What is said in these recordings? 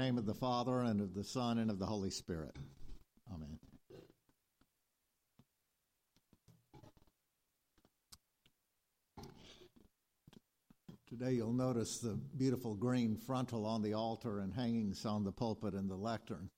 name of the Father, and of the Son, and of the Holy Spirit. Amen. Today you'll notice the beautiful green frontal on the altar and hangings on the pulpit and the lectern.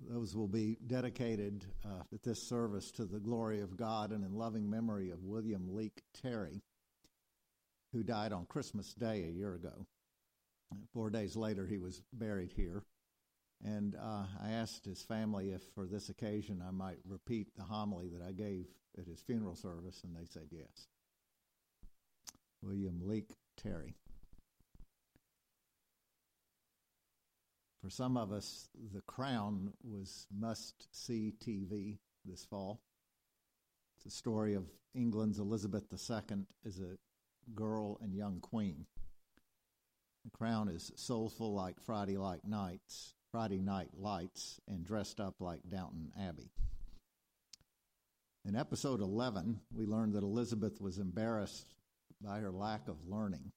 Those will be dedicated uh, at this service to the glory of God and in loving memory of William Leake Terry, who died on Christmas Day a year ago. Four days later, he was buried here. And uh, I asked his family if for this occasion I might repeat the homily that I gave at his funeral service, and they said yes. William Leake Terry. For some of us, The Crown was must see TV this fall. It's a story of England's Elizabeth II as a girl and young queen. The Crown is soulful like Friday like nights, Friday night lights, and dressed up like Downton Abbey. In episode 11, we learned that Elizabeth was embarrassed by her lack of learning.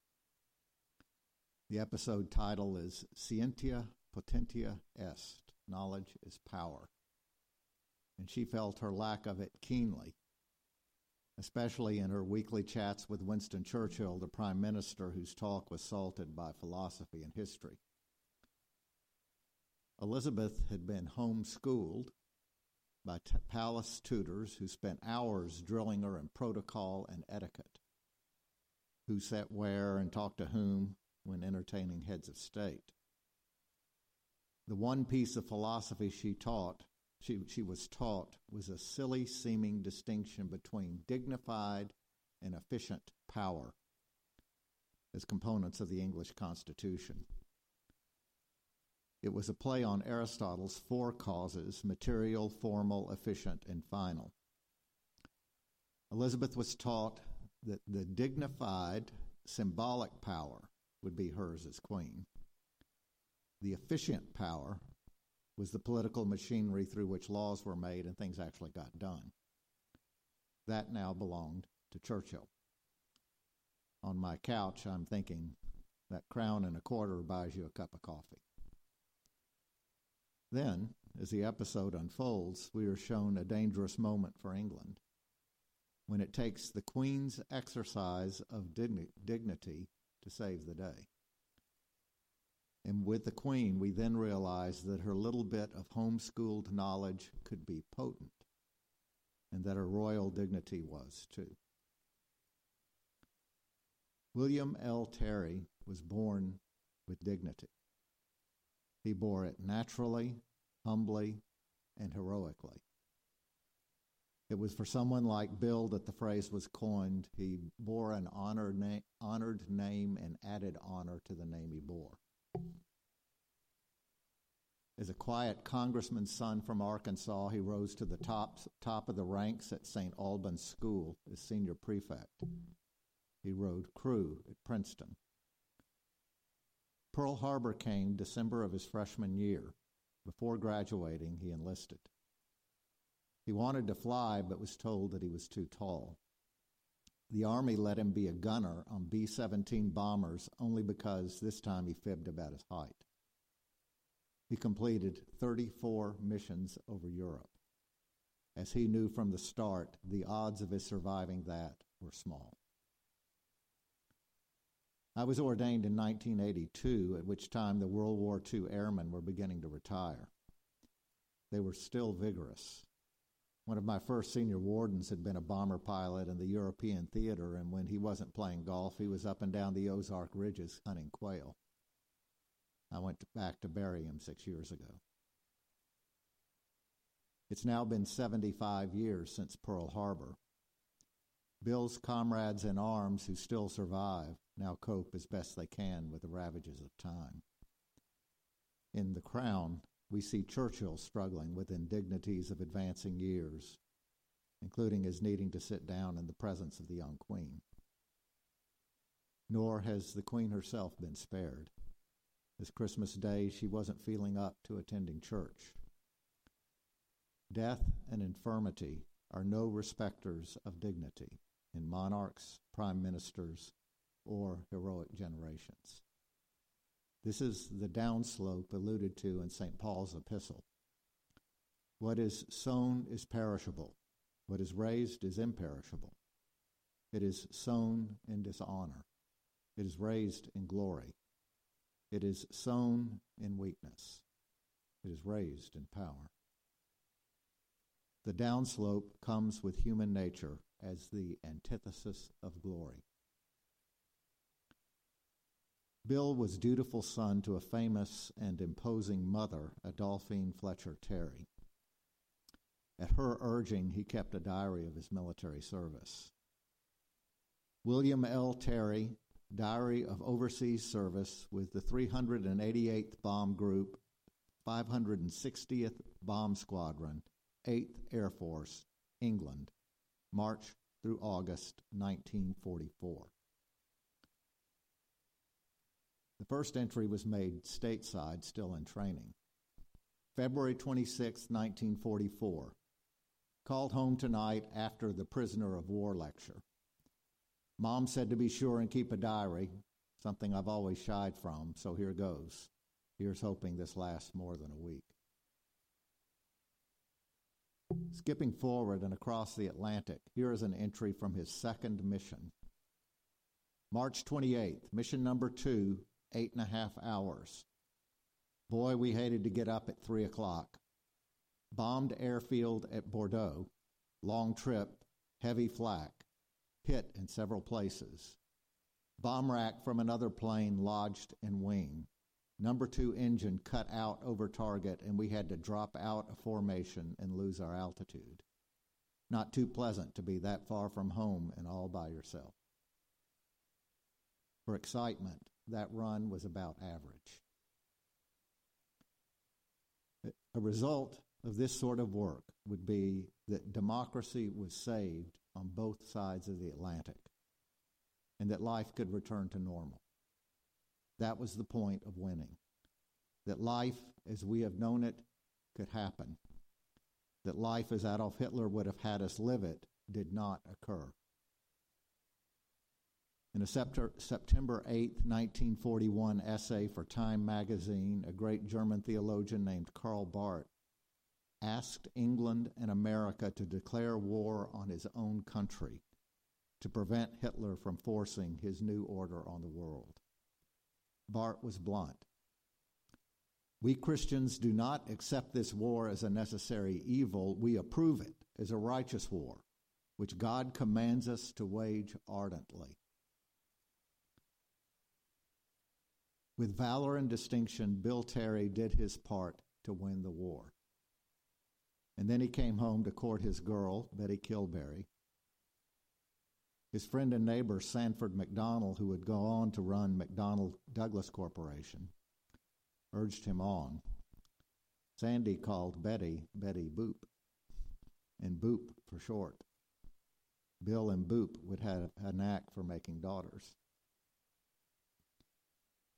The episode title is Scientia Potentia Est Knowledge is Power. And she felt her lack of it keenly, especially in her weekly chats with Winston Churchill, the Prime Minister whose talk was salted by philosophy and history. Elizabeth had been homeschooled by t- palace tutors who spent hours drilling her in protocol and etiquette who sat where and talked to whom when entertaining heads of state. The one piece of philosophy she taught, she, she was taught, was a silly seeming distinction between dignified and efficient power as components of the English Constitution. It was a play on Aristotle's four causes material, formal, efficient, and final. Elizabeth was taught that the dignified symbolic power would be hers as queen. The efficient power was the political machinery through which laws were made and things actually got done. That now belonged to Churchill. On my couch, I'm thinking that crown and a quarter buys you a cup of coffee. Then, as the episode unfolds, we are shown a dangerous moment for England when it takes the Queen's exercise of digni- dignity to save the day. And with the Queen, we then realized that her little bit of homeschooled knowledge could be potent, and that her royal dignity was too. William L. Terry was born with dignity. He bore it naturally, humbly, and heroically. It was for someone like Bill that the phrase was coined. He bore an honored, na- honored name and added honor to the name he bore. As a quiet congressman's son from Arkansas, he rose to the top, top of the ranks at St. Albans School as senior prefect. He rowed crew at Princeton. Pearl Harbor came December of his freshman year. Before graduating, he enlisted. He wanted to fly, but was told that he was too tall. The Army let him be a gunner on B 17 bombers only because this time he fibbed about his height. He completed 34 missions over Europe. As he knew from the start, the odds of his surviving that were small. I was ordained in 1982, at which time the World War II airmen were beginning to retire. They were still vigorous, one of my first senior wardens had been a bomber pilot in the European theater, and when he wasn't playing golf, he was up and down the Ozark Ridges hunting quail. I went back to bury him six years ago. It's now been 75 years since Pearl Harbor. Bill's comrades in arms who still survive now cope as best they can with the ravages of time. In The Crown, we see Churchill struggling with indignities of advancing years, including his needing to sit down in the presence of the young queen. Nor has the queen herself been spared. This Christmas day, she wasn't feeling up to attending church. Death and infirmity are no respecters of dignity in monarchs, prime ministers, or heroic generations. This is the downslope alluded to in St. Paul's epistle. What is sown is perishable, what is raised is imperishable. It is sown in dishonor, it is raised in glory. It is sown in weakness, it is raised in power. The downslope comes with human nature as the antithesis of glory. Bill was dutiful son to a famous and imposing mother, Adolphine Fletcher Terry. At her urging, he kept a diary of his military service. William L. Terry, Diary of Overseas Service with the 388th Bomb Group, 560th Bomb Squadron, 8th Air Force, England, March through August 1944. The first entry was made stateside, still in training. February 26, 1944. Called home tonight after the prisoner of war lecture. Mom said to be sure and keep a diary, something I've always shied from, so here goes. Here's hoping this lasts more than a week. Skipping forward and across the Atlantic, here is an entry from his second mission. March 28th, mission number two, eight and a half hours. Boy, we hated to get up at three o'clock. Bombed airfield at Bordeaux, long trip, heavy flak, hit in several places. Bomb rack from another plane lodged in wing number two engine cut out over target, and we had to drop out a formation and lose our altitude. Not too pleasant to be that far from home and all by yourself. For excitement, that run was about average. A result of this sort of work would be that democracy was saved on both sides of the Atlantic and that life could return to normal. That was the point of winning. That life as we have known it could happen. That life as Adolf Hitler would have had us live it did not occur. In a September 8, 1941 essay for Time magazine, a great German theologian named Karl Barth asked England and America to declare war on his own country to prevent Hitler from forcing his new order on the world. Barth was blunt. We Christians do not accept this war as a necessary evil. We approve it as a righteous war, which God commands us to wage ardently. With valor and distinction, Bill Terry did his part to win the war. And then he came home to court his girl, Betty Kilberry, his friend and neighbor, Sanford McDonnell, who would go on to run McDonnell Douglas Corporation, urged him on. Sandy called Betty Betty Boop, and Boop for short. Bill and Boop would have a knack for making daughters.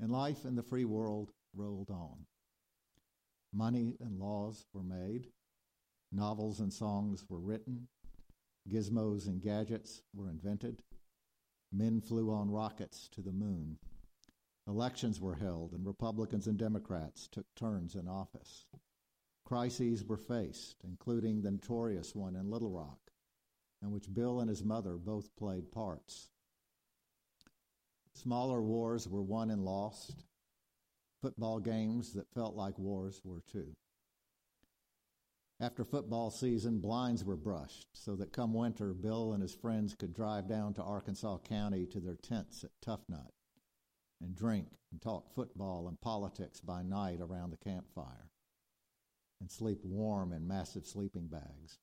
And life in the free world rolled on. Money and laws were made, novels and songs were written, Gizmos and gadgets were invented. Men flew on rockets to the moon. Elections were held, and Republicans and Democrats took turns in office. Crises were faced, including the notorious one in Little Rock, in which Bill and his mother both played parts. Smaller wars were won and lost. Football games that felt like wars were too. After football season, blinds were brushed so that come winter, Bill and his friends could drive down to Arkansas County to their tents at Tough and drink and talk football and politics by night around the campfire and sleep warm in massive sleeping bags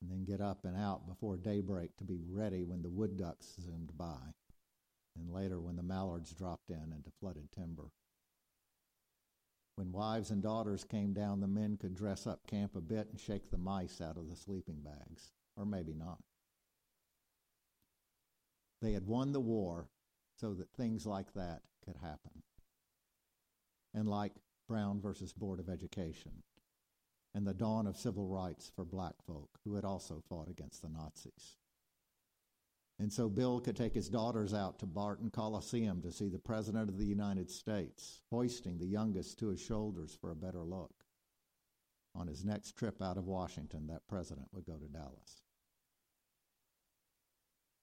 and then get up and out before daybreak to be ready when the wood ducks zoomed by and later when the mallards dropped in into flooded timber. When wives and daughters came down, the men could dress up camp a bit and shake the mice out of the sleeping bags, or maybe not. They had won the war so that things like that could happen. And like Brown versus Board of Education, and the dawn of civil rights for black folk who had also fought against the Nazis. And so Bill could take his daughters out to Barton Coliseum to see the President of the United States, hoisting the youngest to his shoulders for a better look. On his next trip out of Washington, that president would go to Dallas.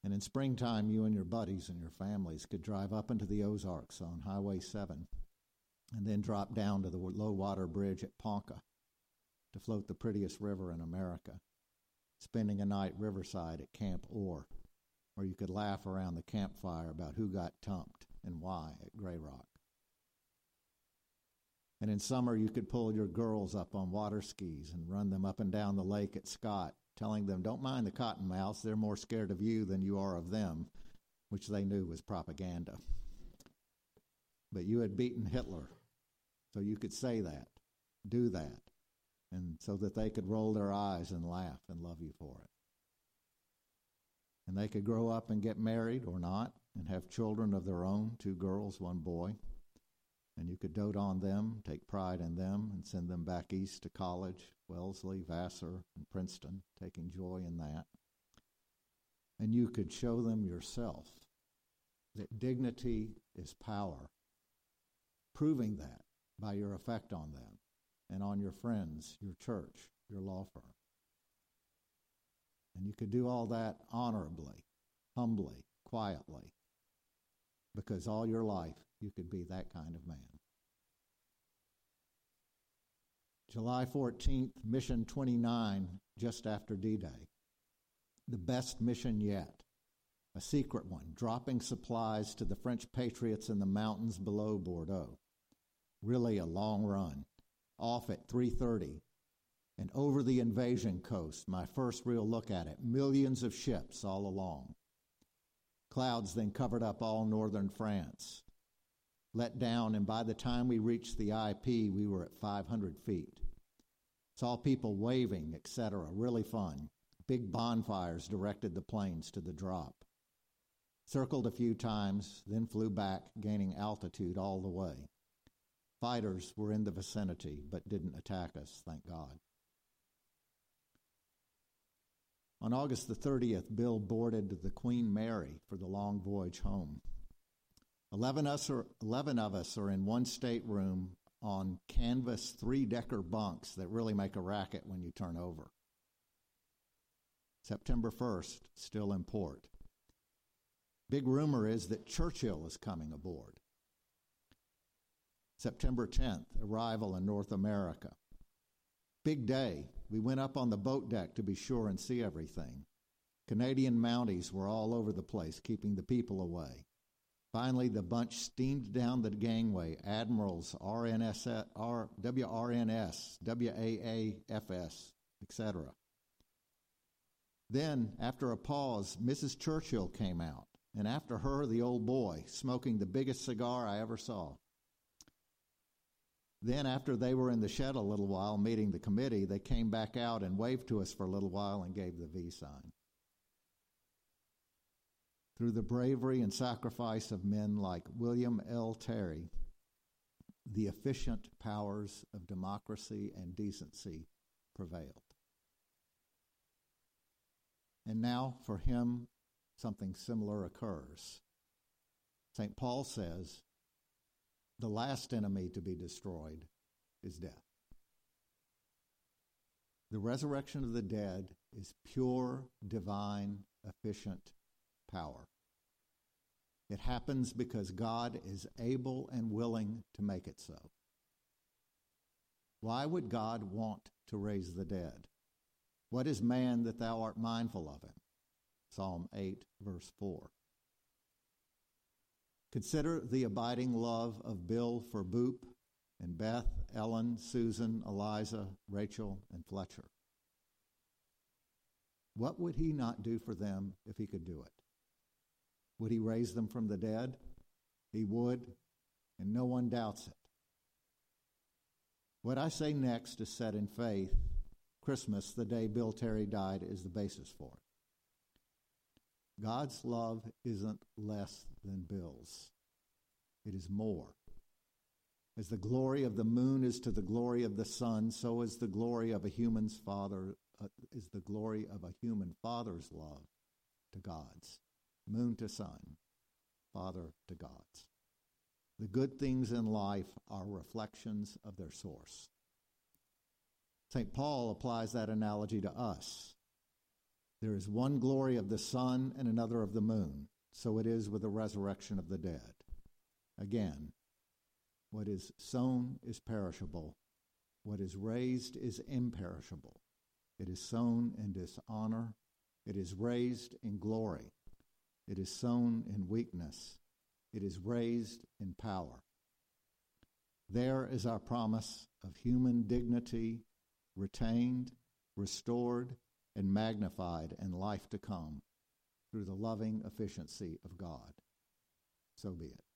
And in springtime, you and your buddies and your families could drive up into the Ozarks on Highway 7 and then drop down to the low water bridge at Ponca to float the prettiest river in America, spending a night riverside at Camp Orr or you could laugh around the campfire about who got tumped and why at Grey Rock. And in summer, you could pull your girls up on water skis and run them up and down the lake at Scott, telling them, Don't mind the cottonmouths, they're more scared of you than you are of them, which they knew was propaganda. But you had beaten Hitler, so you could say that, do that, and so that they could roll their eyes and laugh and love you for it and they could grow up and get married or not and have children of their own two girls, one boy. And you could dote on them, take pride in them, and send them back east to college, Wellesley, Vassar, and Princeton, taking joy in that. And you could show them yourself that dignity is power, proving that by your effect on them and on your friends, your church, your law firm. You could do all that honorably, humbly, quietly, because all your life you could be that kind of man. July 14th, Mission 29, just after D Day. The best mission yet. A secret one, dropping supplies to the French patriots in the mountains below Bordeaux. Really a long run. Off at 3:30 and over the invasion coast, my first real look at it, millions of ships all along. Clouds then covered up all northern France. Let down, and by the time we reached the IP, we were at 500 feet. Saw people waving, etc. Really fun. Big bonfires directed the planes to the drop. Circled a few times, then flew back, gaining altitude all the way. Fighters were in the vicinity, but didn't attack us, thank God. On August the 30th, Bill boarded the Queen Mary for the long voyage home. Eleven, us are, 11 of us are in one stateroom on canvas three decker bunks that really make a racket when you turn over. September 1st, still in port. Big rumor is that Churchill is coming aboard. September 10th, arrival in North America. Big day, we went up on the boat deck to be sure and see everything. Canadian Mounties were all over the place, keeping the people away. Finally, the bunch steamed down the gangway, admirals, RNS, R, WRNS, WAAFS, etc. Then, after a pause, Mrs. Churchill came out, and after her, the old boy, smoking the biggest cigar I ever saw. Then, after they were in the shed a little while meeting the committee, they came back out and waved to us for a little while and gave the V sign. Through the bravery and sacrifice of men like William L. Terry, the efficient powers of democracy and decency prevailed. And now, for him, something similar occurs. St. Paul says, the last enemy to be destroyed is death. The resurrection of the dead is pure, divine, efficient power. It happens because God is able and willing to make it so. Why would God want to raise the dead? What is man that thou art mindful of him? Psalm 8, verse 4. Consider the abiding love of Bill for Boop and Beth, Ellen, Susan, Eliza, Rachel, and Fletcher. What would he not do for them if he could do it? Would he raise them from the dead? He would, and no one doubts it. What I say next is set in faith. Christmas, the day Bill Terry died, is the basis for it. God's love isn't less than Bill's, it is more. As the glory of the moon is to the glory of the sun, so is the glory of a human's father uh, is the glory of a human father's love to God's. moon to sun, Father to gods. The good things in life are reflections of their source. St. Paul applies that analogy to us. There is one glory of the sun and another of the moon. So it is with the resurrection of the dead. Again, what is sown is perishable, what is raised is imperishable. It is sown in dishonor, it is raised in glory. It is sown in weakness, it is raised in power. There is our promise of human dignity retained, restored, and magnified in life to come through the loving efficiency of God. So be it.